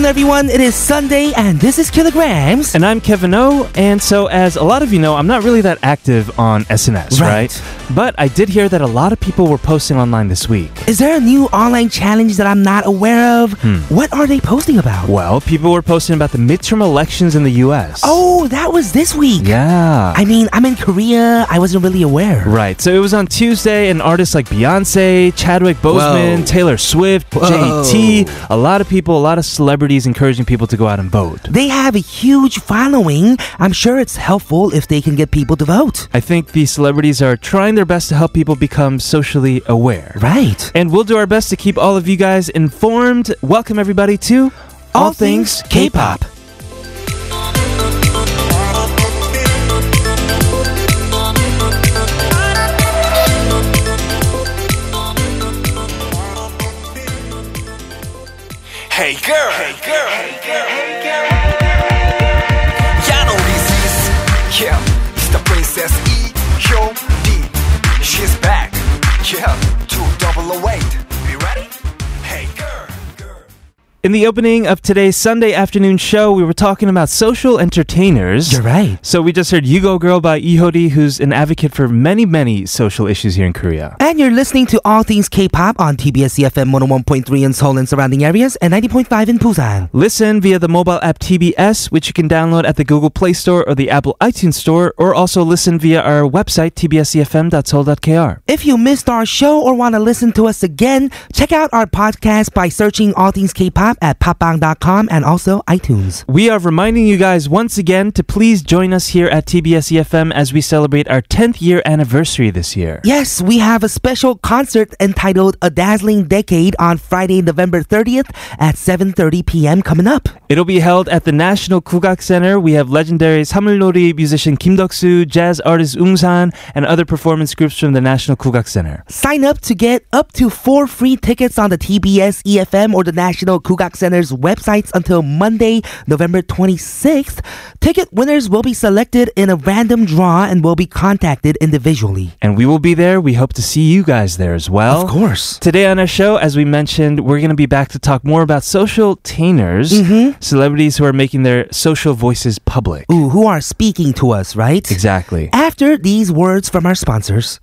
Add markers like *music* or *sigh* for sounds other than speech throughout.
afternoon, everyone. It is Sunday, and this is Kilograms. And I'm Kevin O. And so, as a lot of you know, I'm not really that active on SNS, Right. right? But I did hear that a lot of people were posting online this week. Is there a new online challenge that I'm not aware of? Hmm. What are they posting about? Well, people were posting about the midterm elections in the U.S. Oh, that was this week. yeah. I mean, I'm in Korea. I wasn't really aware. Right. So it was on Tuesday, and artists like Beyonce, Chadwick Boseman, Whoa. Taylor Swift, Whoa. JT, a lot of people, a lot of celebrities encouraging people to go out and vote. They have a huge following. I'm sure it's helpful if they can get people to vote. I think these celebrities are trying their best to help people become socially aware. Right. And we'll do our best to keep all of you guys informed. Welcome, everybody, to All Things K-Pop. Hey girl, hey girl, hey girl, hey girl. Yeah, no, this is yeah, it's the princess E. She's back, yeah, two double oh In the opening of today's Sunday afternoon show, we were talking about social entertainers. You're right. So we just heard You Go Girl by Lee Hyori, who's an advocate for many, many social issues here in Korea. And you're listening to All Things K-Pop on TBS EFM 101.3 in Seoul and surrounding areas and 90.5 in Busan. Listen via the mobile app TBS, which you can download at the Google Play Store or the Apple iTunes Store, or also listen via our website, tbsefm.seoul.kr. If you missed our show or want to listen to us again, check out our podcast by searching All Things K-Pop at podbbang.com and also iTunes. We are reminding you guys once again to please join us here at TBS EFM as we celebrate our 10th year anniversary this year. Yes, we have a special concert entitled A Dazzling Decade on Friday, November 30th at 7:30 p.m. coming up. It'll be held at the National Kugak Center. We have legendary Samulnori musician Kim Deok-soo, jazz artist Woongsan, and other performance groups from the National Kugak Center. Sign up to get up to four free tickets on the TBS EFM or the National Kugak Center's websites until Monday, November 26th. Ticket winners will be selected in a random draw and will be contacted individually. And we will be there. We hope to see you guys there as well. Of course. Today on our show, as we mentioned, we're going to be back to talk more about social tainers, Mm-hmm. celebrities who are making their social voices public. Ooh, who are speaking to us, right? Exactly. After these words from our sponsors.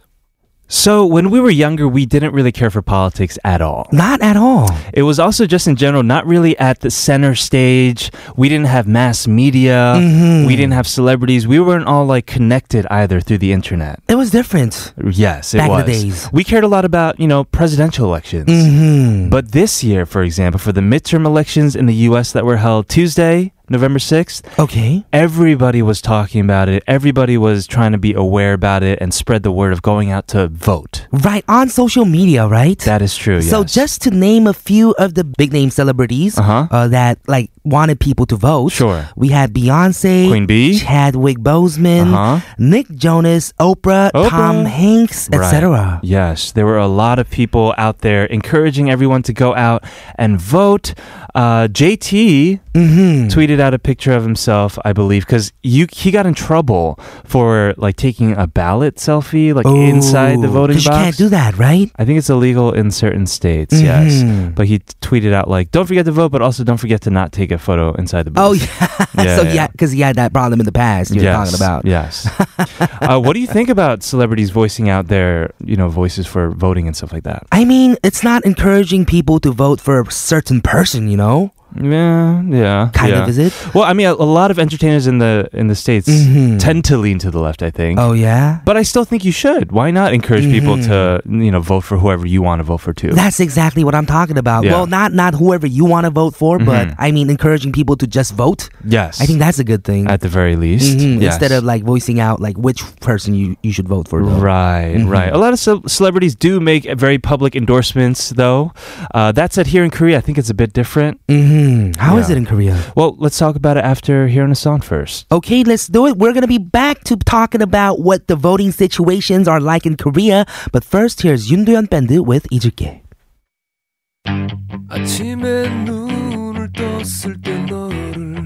So, when we were younger, we didn't really care for politics at all. Not at all. It was also just in general not really at the center stage. We didn't have mass media. Mm-hmm. We didn't have celebrities. We weren't all like connected either through the internet. It was different. Yes, it Back in was. the days. We cared a lot about, you know, presidential elections. Mm-hmm. But this year, for example, for the midterm elections in the US that were held Tuesday, November 6th, Okay. everybody was talking about it. Everybody was trying to be aware about it and spread the word of going out to vote. Right on social media, right? That is true. So yes. just to name a few of the big name celebrities Uh-huh. uh, that like wanted people to vote. Sure. We had Beyonce, Queen Bee. Chadwick Boseman, Uh-huh. Nick Jonas, Oprah, Oprah. Tom Hanks, Right. etc. Yes, there were a lot of people out there encouraging everyone to go out and vote. Uh, JT Mm-hmm. tweeted out a picture of himself, I believe, because you he got in trouble for like taking a ballot selfie like inside the voting box. you can't do that, right? I think it's illegal in certain states. Yes, Mhm. but he tweeted out like, "Don't forget to vote, but also don't forget to not take a photo inside the booth." Oh yeah. *laughs* Yeah, so yeah. yeah, because he had that problem in the past you're yes, talking about. Yes. *laughs* uh, what do you think about celebrities voicing out their, you know, voices for voting and stuff like that? I mean, it's not encouraging people to vote for a certain person, you know? No? Yeah, yeah, Kind yeah. of, is it? Well, I mean, a, a lot of entertainers in the in the states Mhm. tend to lean to the left. I think. Oh yeah. But I still think you should. Why not encourage people to, you know, vote for whoever you want to vote for too? Mm-hmm. That's exactly what I'm talking about. Yeah. Well, not not whoever you want to vote for, but Mhm. I mean encouraging people to just vote. yes. I think that's a good thing. at the very least. Mhm, Yes. Instead of like voicing out like which person you, you should vote for. Though. Right, Mhm. right. A lot of ce- celebrities do make very public endorsements, though. Uh, that said, here in Korea, I think it's a bit different. Mm, how yeah. is it in Korea? Well, let's talk about it after hearing a song first. Okay, let's do it. We're going to be back to talking about what the voting situations are like in Korea. But first, here's Yoon Do-hyun with Ijuke. 아침에 눈을 떴을 때 너를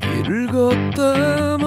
길을 걷다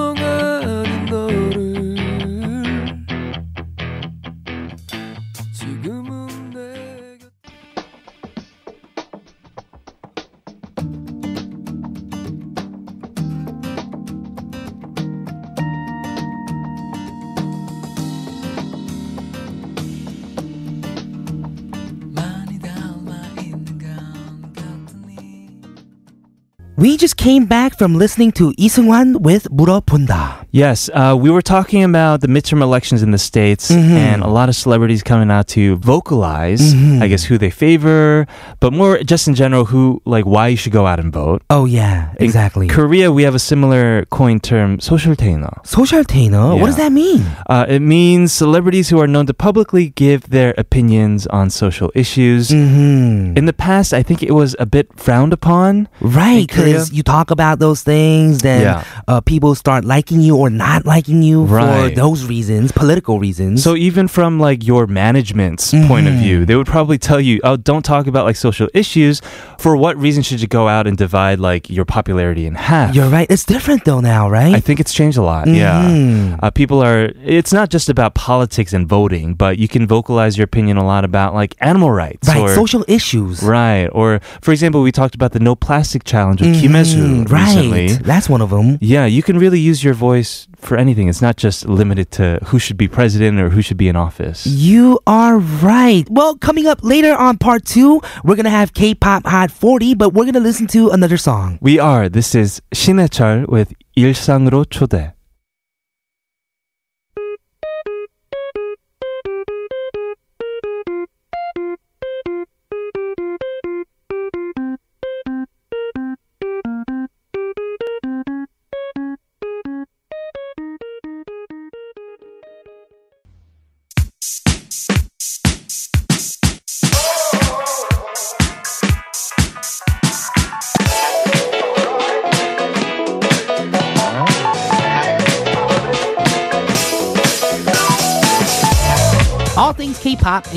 We just came back from listening to Lee Seung-hwan with 물어본다. Yes, uh, we were talking about the midterm elections in the States Mm-hmm. and a lot of celebrities coming out to vocalize, Mm-hmm. I guess, who they favor, but more just in general, who, like, why you should go out and vote. Oh yeah, In exactly. Korea, we have a similar coin term, social tainer. Social tainer. What does that mean? Uh, it means celebrities who are known to publicly give their opinions on social issues. Mm-hmm. In the past, I think it was a bit frowned upon. Right, because you talk about those things, then Yeah. uh, people start liking you or not liking you for those reasons, political reasons. So even from like your management's point of view, they would probably tell you, "Oh, don't talk about like social issues. For what reason should you go out and divide like your popularity in half?" You're right. It's different though now, right? I think it's changed a lot. Mhm. Yeah. Uh, people are, it's not just about politics and voting, but you can vocalize your opinion a lot about like animal rights. right, Or, social issues. Right. Or, for example, we talked about the no plastic challenge with Mhm, Kim Hee-soo Right. recently. That's one of them. Yeah, you can really use your voice case for anything. It's not just limited to who should be president or who should be in office. You are right. Well, coming up later on part two, we're going to have K pop Hot 40, but we're going to listen to another song. We are. This is Shin Hae-chul with 일상으로 초대.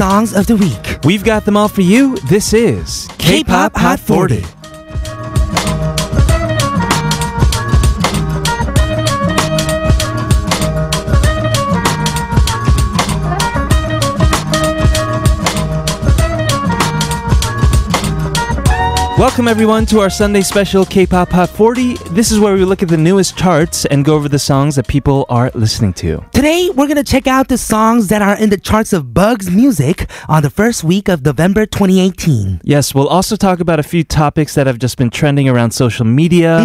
songs of the week. We've got them all for you. This is K-pop Hot 40. Welcome everyone to our Sunday special K-pop Hot 40. This is where we look at the newest charts and go over the songs that people are listening to. Today, we're going to check out the songs that are in the charts of Bugs Music on the first week of November 2018. Yes, we'll also talk about a few topics that have just been trending around social media,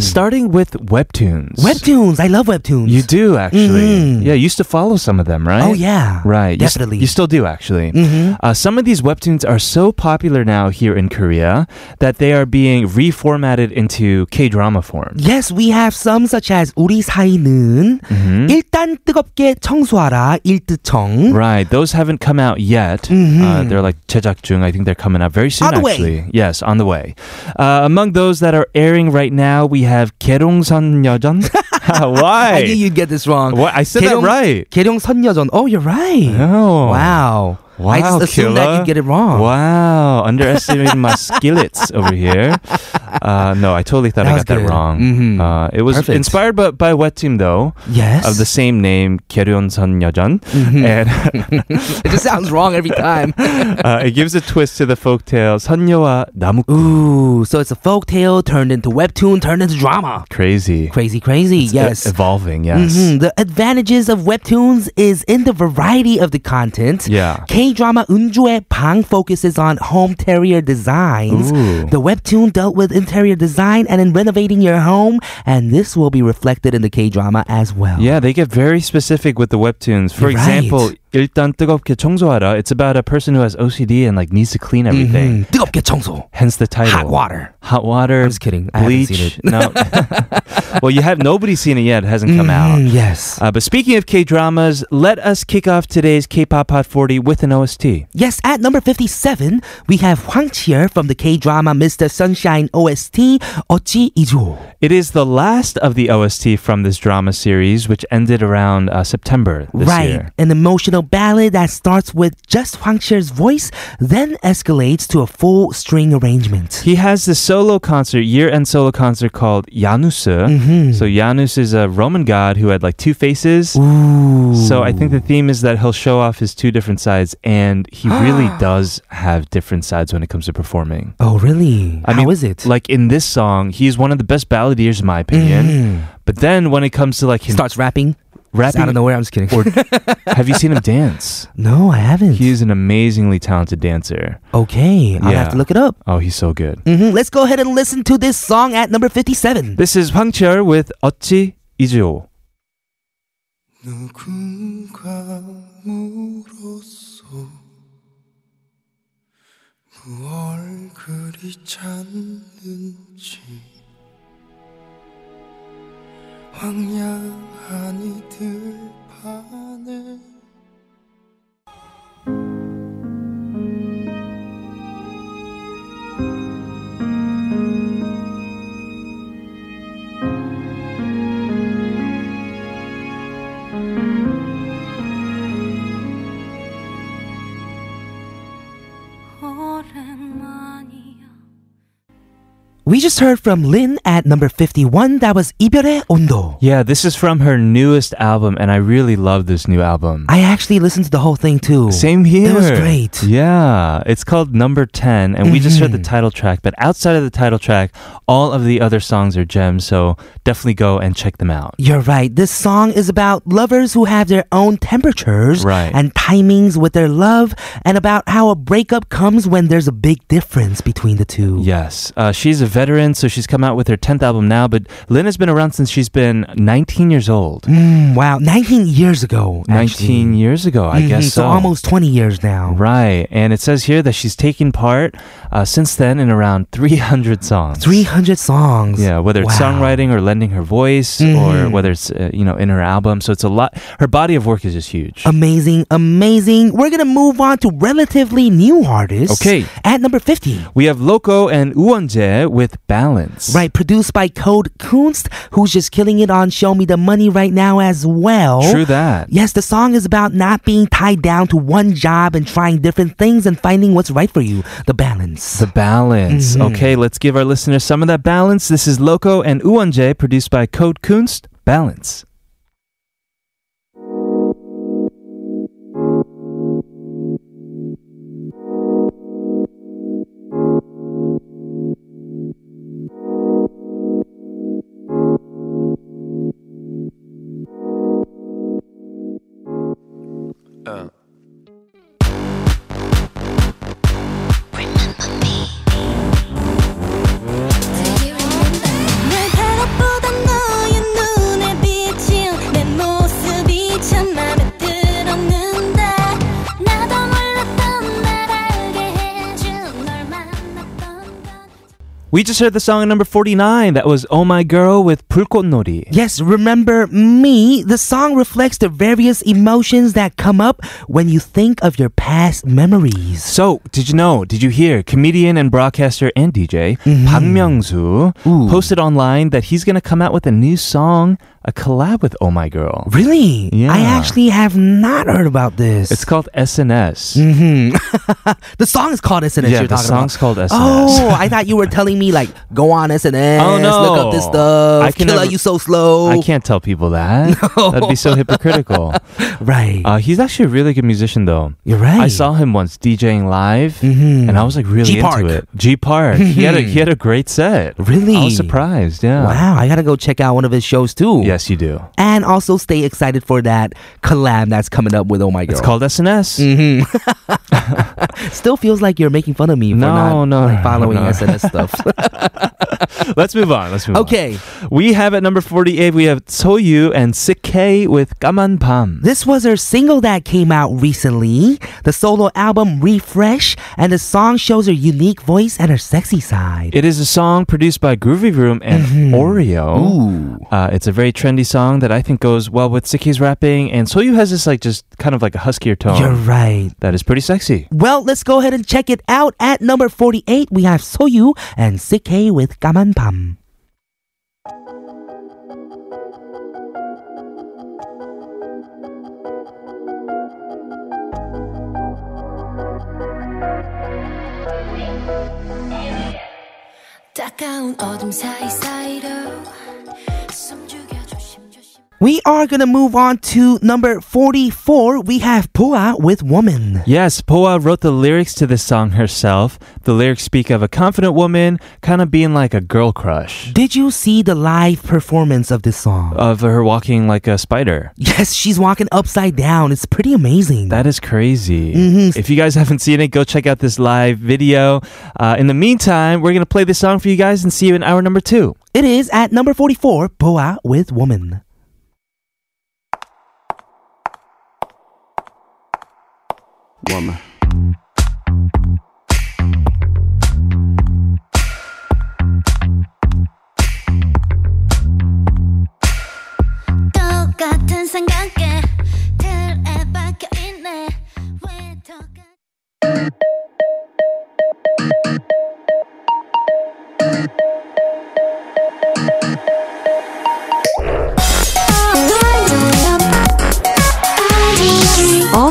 starting with webtoons. Webtoons. I love webtoons. You do actually. Mhm. Yeah, you used to follow some of them, right? Oh, yeah. Right. You s- Definitely. You, still do actually. Mhm. Uh, some of these webtoons are so popular now here in Korea that they are being reformatted into K-drama form. Yes, we have some such as 우리 사이는 Mhm. 일단 뜨겁게 청소하라 일뜨청. Right, those haven't come out yet. Mhm. Uh, they're like 제작 중. I think they're coming out very soon. On the way. actually, yes, on the way. Uh, among those that are airing right now, we have 계룡선 여전. *laughs* Why? I knew you'd get this wrong. What? I said that 계룡- right. 계룡 선여전. Oh, you're right. Oh. Wow. Wow, I just assume that you get it wrong. Wow, *laughs* underestimating my skillets over here. Uh, no, I totally thought that I got good. that wrong. Mm-hmm. Uh, it was Perfect. inspired by, by webtoon though. Yes, of the same name, Keryon-sun Yeojeon, mm-hmm. and *laughs* it just sounds wrong every time. *laughs* uh, it gives a twist to the folk tale 선녀와 Ooh, so it's a folk tale turned into webtoon, turned into drama. Crazy, crazy, crazy. It's uh, yes, e- evolving. Yes. Mm-hmm. The advantages of webtoons is in the variety of the content. Yeah. K drama Unjue Pang focuses on home interior designs. Ooh. The webtoon dealt with interior design and in renovating your home, and this will be reflected in the K drama as well. Yeah, they get very specific with the webtoons. For You're example, right. 일단 뜨겁게 청소하라. It's about a person who has OCD and like needs to clean everything. Mm-hmm. 뜨겁게 청소. Hence the title. Hot water. Hot water. I'm just kidding. I haven't seen it. No. *laughs* *laughs* well, you have nobody's seen it yet. It hasn't come mm, out. Yes. Uh, but speaking of K dramas, let us kick off today's K-pop Hot 40 with an OST. Yes, at number 57, we have Hwang Chi-yeul from the K drama Mr. Sunshine OST, 어찌 이조. It is the last of the OST from this drama series, which ended around uh, September this right. year. Right. An emotional ballad that starts with just Hwang Chi-yeul's voice, then escalates to a full string arrangement. He has this solo concert, year-end solo concert called Janus. Mm-hmm. So Janus is a Roman god who had like two faces. Ooh. So I think the theme is that he'll show off his two different sides, and he *gasps* really does have different sides when it comes to performing. Oh, really? I How mean, is it? Like in this song, he's one of the best balladeers in my opinion. Mhm. But then when it comes to like him Starts rapping rapping out of nowhere. I'm just kidding. Or *laughs* have you seen him dance? No, I haven't. He's an amazingly talented dancer. Okay, I'll have to look it up. Oh, he's so good. hmm Let's go ahead and listen to this song at number 57. This is Hwang Chi-yeul with 어찌 이지오. 누군가 무얼 그리 찾는지 황량한 이들 반에 We just heard from Lyn at number 51. That was 이별의 온도. Yeah, this is from her newest album, and I really love this new album. I actually listened to the whole thing too. Same here. It was great. Yeah, it's called Number 10, and mm-hmm. we just heard the mm-hmm. title track, but outside of the title track, all of the other songs are gems, so definitely go and check them out. You're right. This song is about lovers who have their own temperatures right. and timings with their love, and about how a breakup comes when there's a big difference between the two. Yes, uh, she's a veteran, so she's come out with her 10th album now, but Lyn has been around since she's been 19 years old. Mm, wow, 19 years ago. 19 years ago, I Mhm, guess so. so. almost 20 years now. Right, and it says here that she's taken part uh, since then in around 300 songs. 300 songs. Yeah, whether it's Wow. songwriting or lending her voice, or Mhm. whether it's uh, you know in her album. So it's a lot. Her body of work is just huge. Amazing, amazing. We're gonna move on to relatively new artists. Okay. At number 50. we have Loco and Woo Won-jae with Balance. Right, produced by Code Kunst, who's just killing it on Show Me the Money right now as well. True that. Yes, the song is about not being tied down to one job and trying different things and finding what's right for you. The balance. The balance. Mhm. Okay, let's give our listeners some of that balance. This is Loco and Woo Won-jae, produced by Code Kunst. Balance. We just heard the song at number 49. That was Oh My Girl with 불꽃놀이. Yes, remember me. The song reflects the various emotions that come up when you think of your past memories. So, did you know, did you hear comedian and broadcaster and DJ Park Myung-soo Ooh. posted online that he's going to come out with a new song, a collab with Oh My Girl. Really? Yeah. I actually have not heard about this. It's called SNS. hmm *laughs* the song is called SNS. Yeah, the song's about. called SNS. Oh, I thought you were telling me like go on SNS. Oh, no. Look up this stuff. I can Killa, never- you so slow. I can't tell people that. *laughs* That'd be so hypocritical. *laughs* Right. Uh, he's actually a really good musician, though. You're right. I saw him once DJing live, Mhm. and I was like really G Park. into it. G Park. he had a he had a great set. Really? I was surprised. Yeah. Wow, I gotta go check out one of his shows too. Yes, you do. And also stay excited for that collab that's coming up with Oh My Girl. It's called SNS. hmm *laughs* Still feels like you're making fun of me for No, not no, like, no, following no. SNS stuff. *laughs* Let's move on. Let's move on. okay. We have at number 48, we have Soyou and Sik-K with Gaman Pam. This was her single that came out recently, the solo album Refresh, and the song shows her unique voice and her sexy side. It is a song produced by Groovy Room and Oreo. Ooh. Uh, it's a very trendy song that I think goes well with Sik-K's rapping, and Soyou has this like just kind of like a huskier tone. You're right. That is pretty sexy. Well, let's go ahead and check it out. At number 48, we have Soyou and Siki with Gaman Pam. We are gonna move on to number 44. We have BoA with Woman. Yes, BoA wrote the lyrics to this song herself. The lyrics speak of a confident woman kind of being like a girl crush. Did you see the live performance of this song? Of her walking like a spider. yes, she's walking upside down. It's pretty amazing. That is crazy. Mhm. If you guys haven't seen it, go check out this live video. Uh, in the meantime, we're going to play this song for you guys and see you in hour number two. it is at number 44, BoA with Woman. Woman.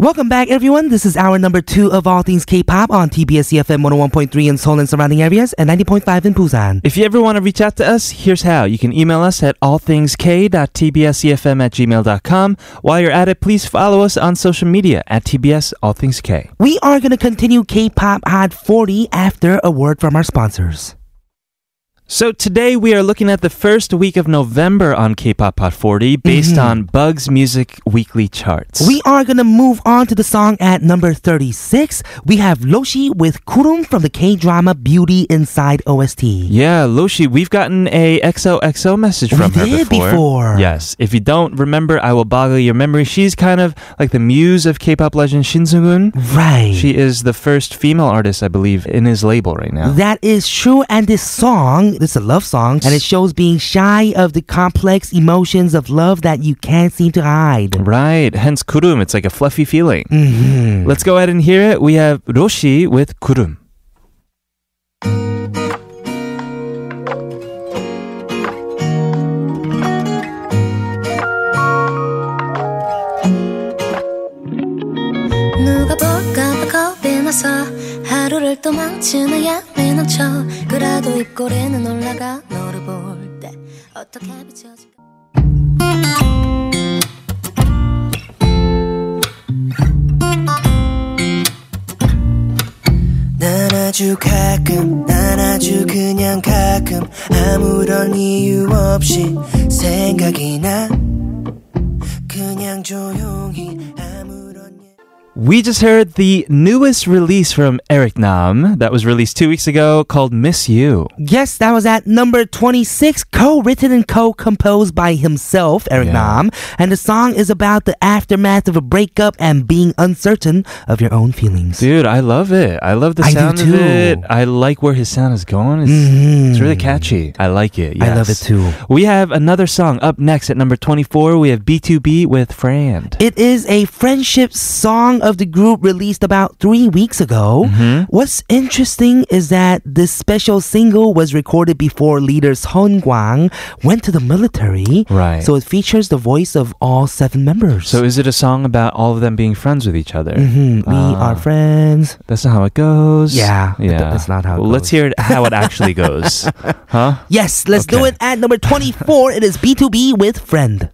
Welcome back, everyone. This is hour number two of All Things K-pop on TBS EFM 101.3 in Seoul and surrounding areas and 90.5 in Busan. If you ever want to reach out to us, here's how. You can email us at allthingsk.tbsefm at gmail.com. While you're at it, please follow us on social media at TBS All Things K. We are going to continue K-pop Hot 40 after a word from our sponsors. So today we are looking at the first week of November on K-pop Hot 40 based mm-hmm. on Bugs Music Weekly Charts. We are going to move on to the song at number 36. We have Rothy with Kurum from the K-drama Beauty Inside OST. Yeah, Rothy, we've gotten a XOXO message We from her did before. before. Yes. If you don't remember, I will boggle your memory. She's kind of like the muse of K-pop legend Shin Seung-hun. Right. She is the first female artist, I believe, in his label right now. That is true. And this song, it's a love song, and it shows being shy of the complex emotions of love that you can't seem to hide. right. Hence Kurum. It's like a fluffy feeling. Mhm. Let's go ahead and hear it. We have Rothy with Kurum. 누가 하루를 또 망치는 양이 넘쳐. 그래도 입꼬리는 올라가 너를 볼 때 어떻게 비춰질까? 난 아주 가끔 난 아주 그냥 가끔 아무런 이유 없이 생각이 나. 그냥 조용히 아무런 일 We just heard the newest release from Eric Nam that was released two weeks ago called Miss You. Yes, that was at number 26, co-written and co-composed by himself, Eric Yeah. Nam. And the song is about the aftermath of a breakup and being uncertain of your own feelings. Dude, I love it. I love the I do sound of it. I like where his sound is going. It's, Mhm. it's really catchy. I like it. I love it too. We have another song up next at number 24. We have BTOB with Friend. It is a friendship song of the group released about three weeks ago. Mm-hmm. What's interesting is that this special single was recorded before leader Son Gwang went to the military. Right. So it features the voice of all seven members. So is it a song about all of them being friends with each other? Mhm, we Ah. are friends. That's not how it goes. Yeah, yeah. that's not how it well, Let's hear it, how it actually goes. *laughs* huh? Yes, let's do it at number 24. it is BTOB with Friend.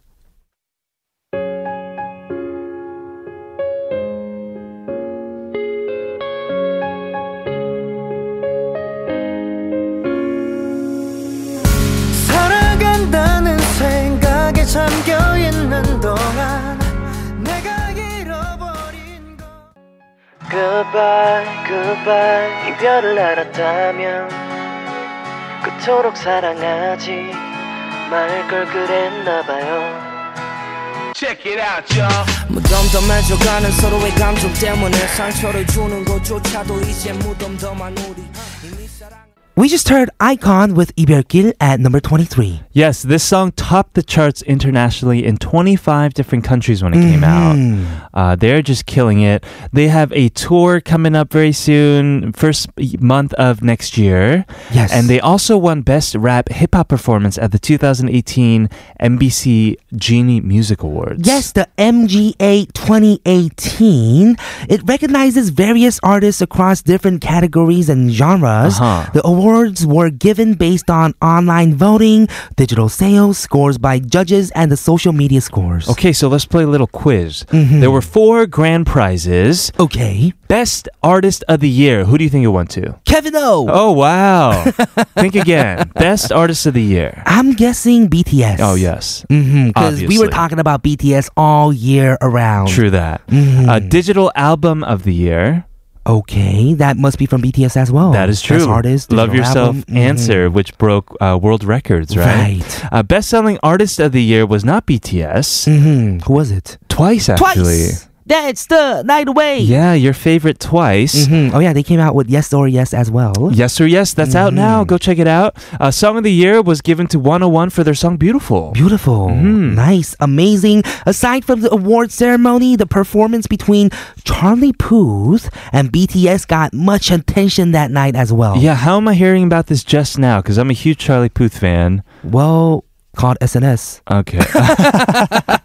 있는 동안 내가 잃어버린 것 Goodbye, goodbye 이별을 알았다면 그토록 사랑하지 말 걸 그랬나봐요. 무덤덤해져가는 서로의 감정 때문에 상처를 주는 것조차도 이제 무덤덤한 우리 We just heard iKON with Ibergil at number 23. Yes, this song topped the charts internationally in 25 different countries when it mm-hmm. came out. Uh, they're just killing it. They have a tour coming up very soon, first month of next year. Yes. And they also won Best Rap Hip Hop Performance at the 2018 NBC Genie Music Awards. Yes, the MGA 2018. It recognizes various artists across different categories and genres. Uh-huh. The award awards were given based on online voting, digital sales, scores by judges, and the social media scores. Okay, so let's play a little quiz. There were four grand prizes. Okay. Best Artist of the Year. Who do you think it went to? Kevin O. Oh, wow. *laughs* think again. Best Artist of the Year. I'm guessing BTS. Oh, yes. Mm-hmm, because we were talking about BTS all year around. True that. Uh, digital Album of the Year. Okay, that must be from BTS as well. That is true. Best artist. Love Yourself album. Mhm. Answer, which broke uh, world records, right? Right. Uh, Best selling artist of the year was not BTS. Mm-hmm. Who was it? Twice, actually. Twice. That's the night away. Yeah, your favorite twice. Mhm. Oh yeah, they came out with Yes or Yes as well. Yes or Yes, that's out now. Mm-hmm. Go check it out. Uh, song of the year was given to Wanna One for their song Beautiful. Beautiful. Mhm. Nice. Amazing. Aside from the award ceremony, the performance between Charlie Puth and BTS got much attention that night as well. Yeah, how am I hearing about this just now? Because I'm a huge Charlie Puth fan. Well, called SNS. Okay. *laughs*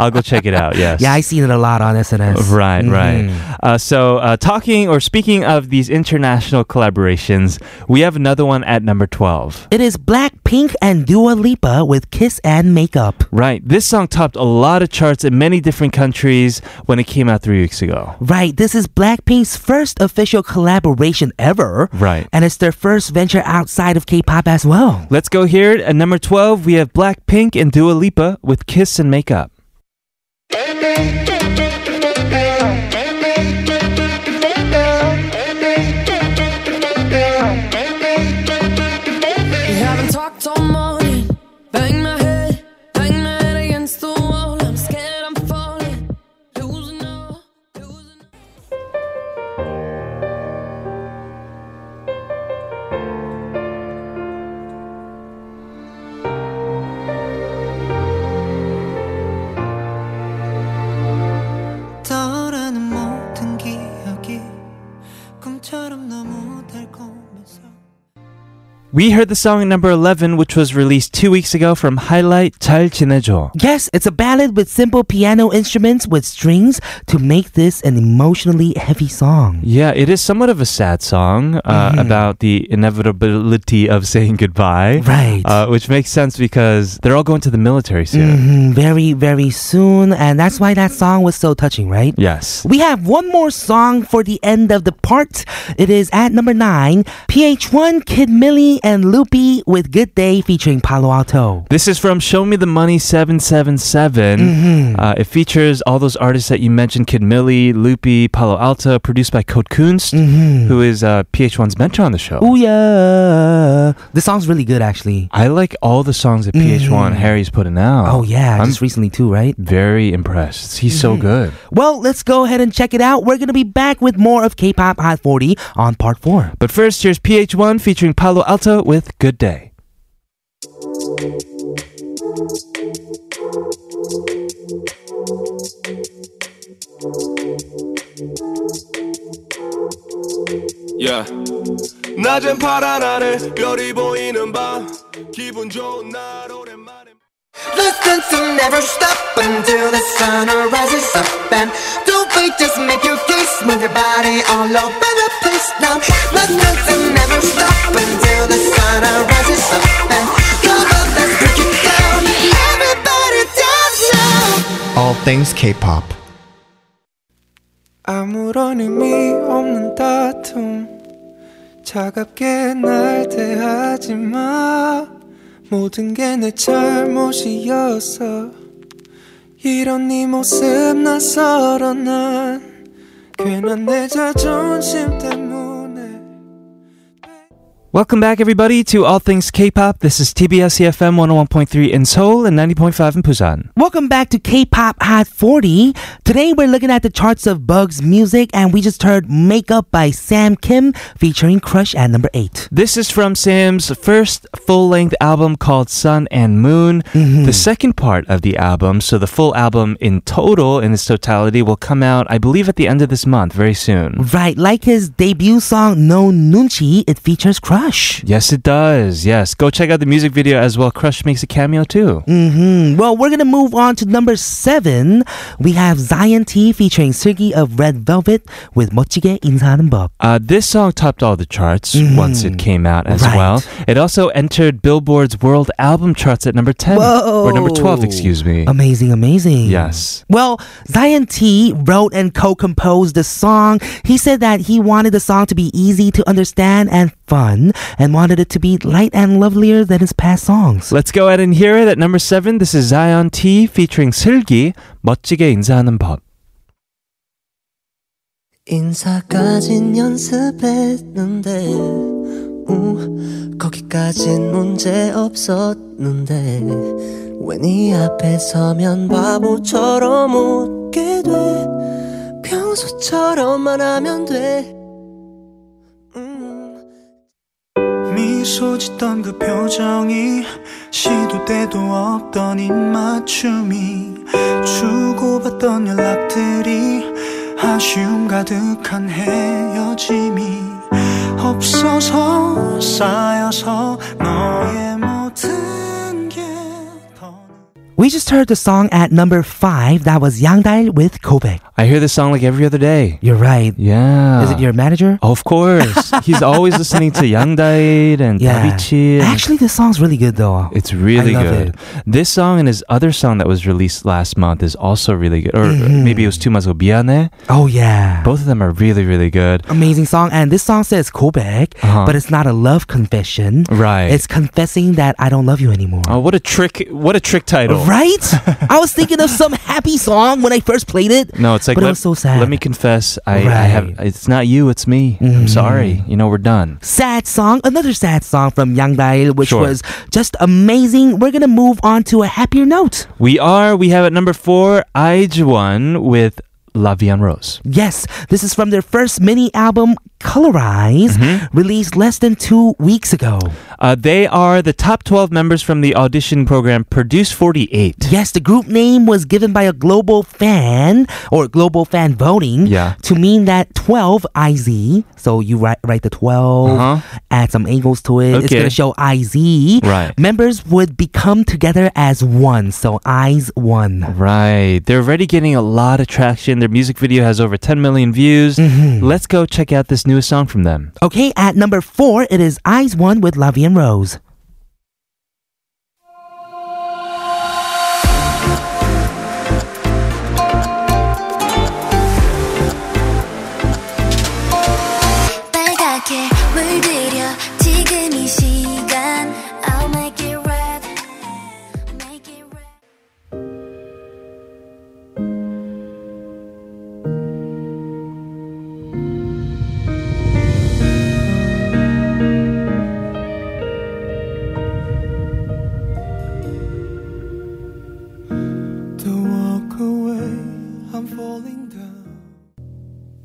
I'll go check it out, yes. Yeah, I seen it a lot on SNS. Right, right. Mhm. Uh, so, uh, talking or speaking of these international collaborations, we have another one at number 12. It is Blackpink and Dua Lipa with Kiss and Makeup. Right. This song topped a lot of charts in many different countries when it came out three weeks ago. Right, this is Blackpink's first official collaboration ever. Right. And it's their first venture outside of K-pop as well. Let's go here. At number 12, we have Blackpink and Dua Lipa with Kiss and Makeup. We We heard the song number 11, which was released two weeks ago from Highlight 잘 지내줘. Yes, it's a ballad with simple piano instruments with strings to make this an emotionally heavy song. Yeah, it is somewhat of a sad song uh, mm. about the inevitability of saying goodbye. Right. Uh, which makes sense because they're all going to the military soon. Mm-hmm. Very, very soon. And that's why that song was so touching, right? Yes. We have one more song for the end of the part. It is at number 9, PH1 Kid Milli and Loopy with Good Day featuring Palo Alto. This is from Show Me the Money 777. Uh, it features all those artists that you mentioned Kid Milli, Loopy, Palo Alto, produced by Code Kunst, who is uh, PH1's mentor on the show. Oh yeah. The song's really good actually. I like all the songs that PH1 Harry's putting out. Oh yeah, I'm just recently too, right? very impressed. He's so good. Well, let's go ahead and check it out. We're gonna be back with more of K-pop Hot 40 on part four. But first, here's PH1 featuring Palo Alto with Good Day. Yeah. 낮은 파란 하늘 별이 보이는 밤 기분 좋은 날 오랜만에 Listen to never stop until the sun rises up and don't wait, just make your case, move your body all over the place now. Listen to never stop until the sun rises up and come on, let's break it down. Everybody dance now. All things K-pop. 아무런 의미 없는 다툼 차갑게 날 대하지 마 모든 게 내 잘못이었어 이런 네 모습 낯설어 난 괜한 내 자존심 때문에 Welcome back, everybody, to All Things K-pop. This is TBS EFM 101.3 in Seoul and 90.5 in Busan. Welcome back to K-pop Hot 40. Today we're looking at the charts of Bug's music and we just heard Make Up by Sam Kim featuring Crush at number 8. This is from Sam's first full-length album called Sun and Moon. Mm-hmm. The second part of the album, so the full album in total, in its totality, will come out, I believe, at the end of this month, very soon. Right, like his debut song No Nunchi, it features Crush. Crush. Yes, it does. Yes. Go check out the music video as well. Crush makes a cameo too. Mm-hmm. Well, we're going to move on to number seven. We have Zion T featuring Seulgi of Red Velvet with 멋지게 인사하는 법. Uh, this song topped all the charts mm-hmm. once it came out as right. well. It also entered Billboard's World Album Charts at number 10. Whoa. Or number 12, excuse me. Amazing, amazing. Yes. Well, Zion T wrote and co-composed the song. He said that he wanted the song to be easy to understand and fun and wanted it to be light and lovelier than his past songs. Let's go ahead and hear it at number 7. This is Zion T featuring 슬기, 멋지게 인사하는 법. 인사까진 연습했는데 우, 거기까진 문제 없었는데 왜 네 앞에 서면 바보처럼 웃게 돼 평소처럼만 하면 돼 미소 짓던 그 표정이 시도 때도 없던 입맞춤이 주고받던 연락들이 아쉬움 가득한 헤어짐이 없어서 쌓여서 너의 모든 게 We just heard the song at number five. That was Yang Da-il with Kobe. I hear this song like every other day. You're right. Yeah. Is it your manager? Of course. *laughs* He's always listening to Yang Da-il and yeah. Actually, this song's really good though. It's really good. It. This song and his other song that was released last month is also really good. Or mm-hmm. maybe it was two months ago, Biane. Oh, yeah. Both of them are really, really good. Amazing song. And this song says Kobe, uh-huh. but it's not a love confession. Right. It's confessing that I don't love you anymore. Oh, what a trick. What a trick title. Right? I was thinking of some happy song when I first played it. No, it's like but let, it was so sad. let me confess. I, I have. It's not you. It's me. I'm sorry. You know we're done. sad song, another sad song from Yang Da-il, which Sure. was just amazing. We're gonna move on to a happier note. We are. We have at number four, One with La Vie en Rose. Yes, this is from their first mini album, Colorize, Mm-hmm. released less than two weeks ago. Uh, they are the top 12 members from the audition program Produce 48. Yes, the group name was given by a global fan or global fan voting Yeah. to mean that 12 IZ. So you write, write the 12, Uh-huh. add some angles to it. It's going to show IZ. Right. Members would become together as one. So eyes one. Right. They're already getting a lot of traction. Their music video has over 10 million views. Mm-hmm. Let's go check out this newest song from them. Okay, at number four, it is IZ*ONE with La Vie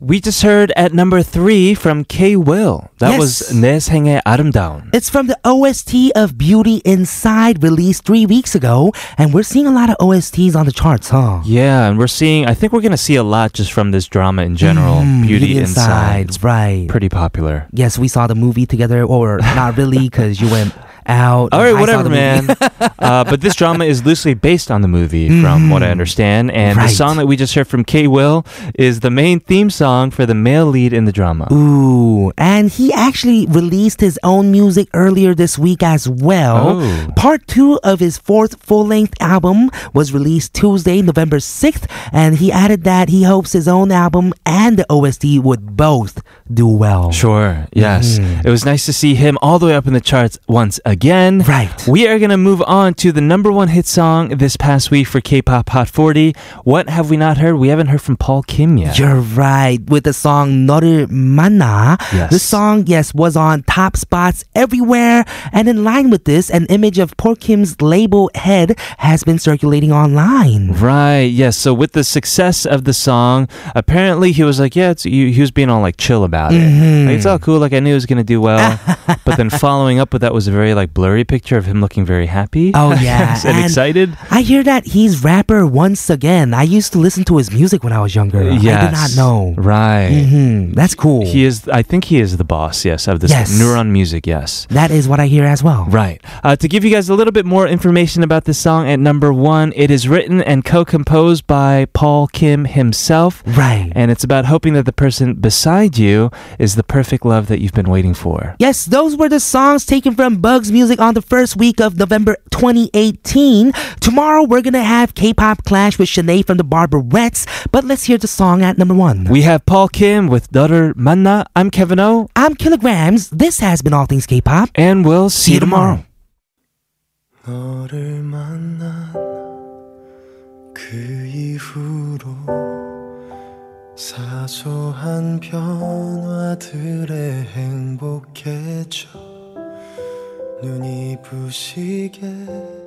We just heard at number three from K Will. That was Yes. 내 생의 아름다운. It's from the OST of Beauty Inside, released three weeks ago. And we're seeing a lot of OSTs on the charts, huh? Yeah, and we're seeing, I think we're going to see a lot just from this drama in general. Mm, Beauty, Inside. It's right. pretty popular. Yes, we saw the movie together, or not really, because you went out. All right, whatever, man. *laughs* uh, but this drama is loosely based on the movie, from what I understand. And Right. the song that we just heard from K Will is the main theme song for the male lead in the drama. Ooh, and he actually released his own music earlier this week as well. Oh. Part two of his fourth full length album was released Tuesday, November 6th, and he added that he hopes his own album and the OST would both do well. Sure, yes. It was nice to see him all the way up in the charts once again again. Right. We are going to move on to the number one hit song this past week for K pop Hot 40. What have we not heard? We haven't heard from Paul Kim yet. You're right. With the song 너를 Mana, Yes. The song, yes, was on top spots everywhere. And in line with this, an image of Paul Kim's label head has been circulating online. Right. Yes. So with the success of the song, apparently he was like, yeah, he, he, was being all like chill about it. Mm-hmm. Like, it's all cool. Like I knew it was going to do well. *laughs* but then following up with that was a very like, blurry picture of him looking very happy. Oh, *laughs* yeah. and, excited. I hear that he's rapper once again. I used to listen to his music when I was younger. I did not know. Right. hmm That's cool. He is. I think he is the boss. Yes, of this Yes. Neuron Music. Yes. that is what I hear as well. Right. Uh, to give you guys a little bit more information about this song, at number one, it is written and co-composed by Paul Kim himself. Right. And it's about hoping that the person beside you is the perfect love that you've been waiting for. Yes, those were the songs taken from Bugs music on the first week of November 2018. Tomorrow we're gonna have K-pop Clash with Shin-ae from the Barberettes. But let's hear the song at number one. We have Paul Kim with Daughter Manna. I'm Kevin O. I'm Kilograms. This has been All Things K-pop, and we'll see, see you tomorrow. tomorrow. 사소한 변화들에 행복해져 눈이 부시게